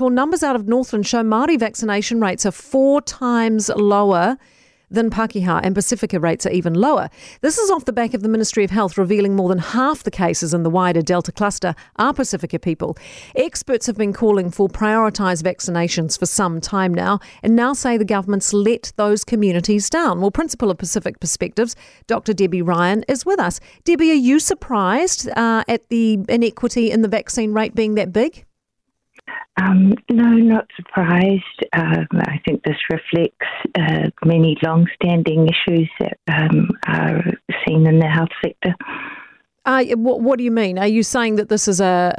Well, numbers out of Northland show Māori vaccination rates are four times lower than Pakeha, and Pacifica rates are even lower. This is off the back of the Ministry of Health revealing more than half the cases in the wider Delta cluster are Pacifica people. Experts have been calling for prioritised vaccinations for some time now, and now say the government's let those communities down. Well, Principal of Pacific Perspectives, Dr. Debbie Ryan, is with us. Debbie, are you surprised uh, at the inequity in the vaccine rate being that big? Um, no, not surprised. Um, I think this reflects uh, many long-standing issues that um, are seen in the health sector. Uh, what, what, do you mean? Are you saying that this is a,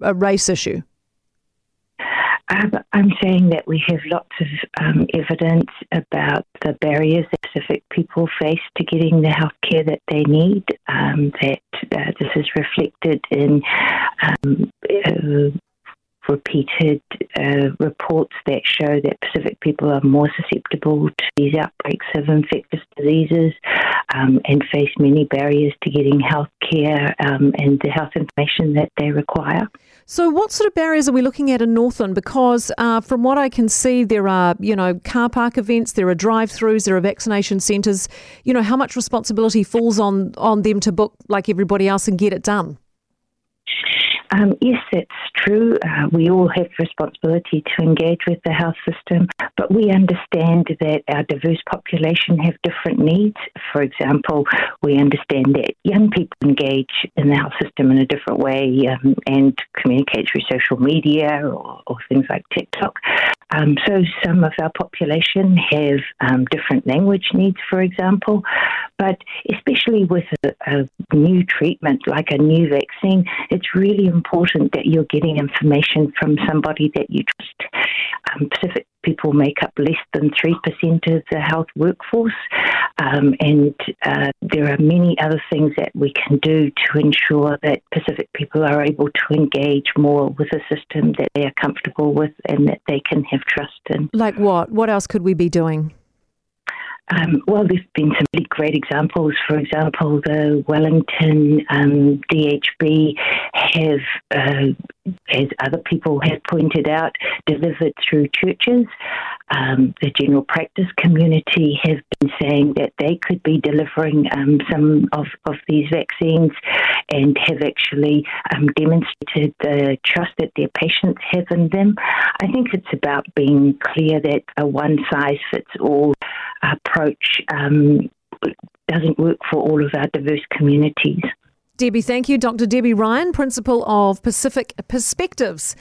a, a race issue? Um, I'm saying that we have lots of um, evidence about the barriers that Pacific people face to getting the health care that they need. Um, that uh, this is reflected in um, uh, repeated uh, reports that show that Pacific people are more susceptible to these outbreaks of infectious diseases um, and face many barriers to getting health care um, and the health information that they require. So, what sort of barriers are we looking at in Northland? Because uh, from what I can see, there are you know car park events, there are drive-throughs, there are vaccination centres. You know how much responsibility falls on on them to book like everybody else and get it done. Um, yes, that's true. Uh, we all have responsibility to engage with the health system, but we understand that our diverse population have different needs. For example, we understand that young people engage in the health system in a different way um, and communicate through social media or, or things like TikTok. Um, so some of our population have um, different language needs, for example, but especially with a, a, new treatment like a new vaccine, it's really important that you're getting information from somebody that you trust. Um, Pacific people make up less than 3% of the health workforce, um, and uh, there are many other things that we can do to ensure that Pacific people are able to engage more with a system that they are comfortable with and that they can have trust in. Like what? What else could we be doing? Um, well, there's been some really great examples. For example, the Wellington um, DHB have, uh, as other people have pointed out, delivered through churches. Um, the general practice community have been saying that they could be delivering um, some of, of these vaccines and have actually um, demonstrated the trust that their patients have in them. I think it's about being clear that a one size fits all approach um, doesn't work for all of our diverse communities. Debbie, thank you. Dr. Debbie Ryan, Principal of Pacific Perspectives.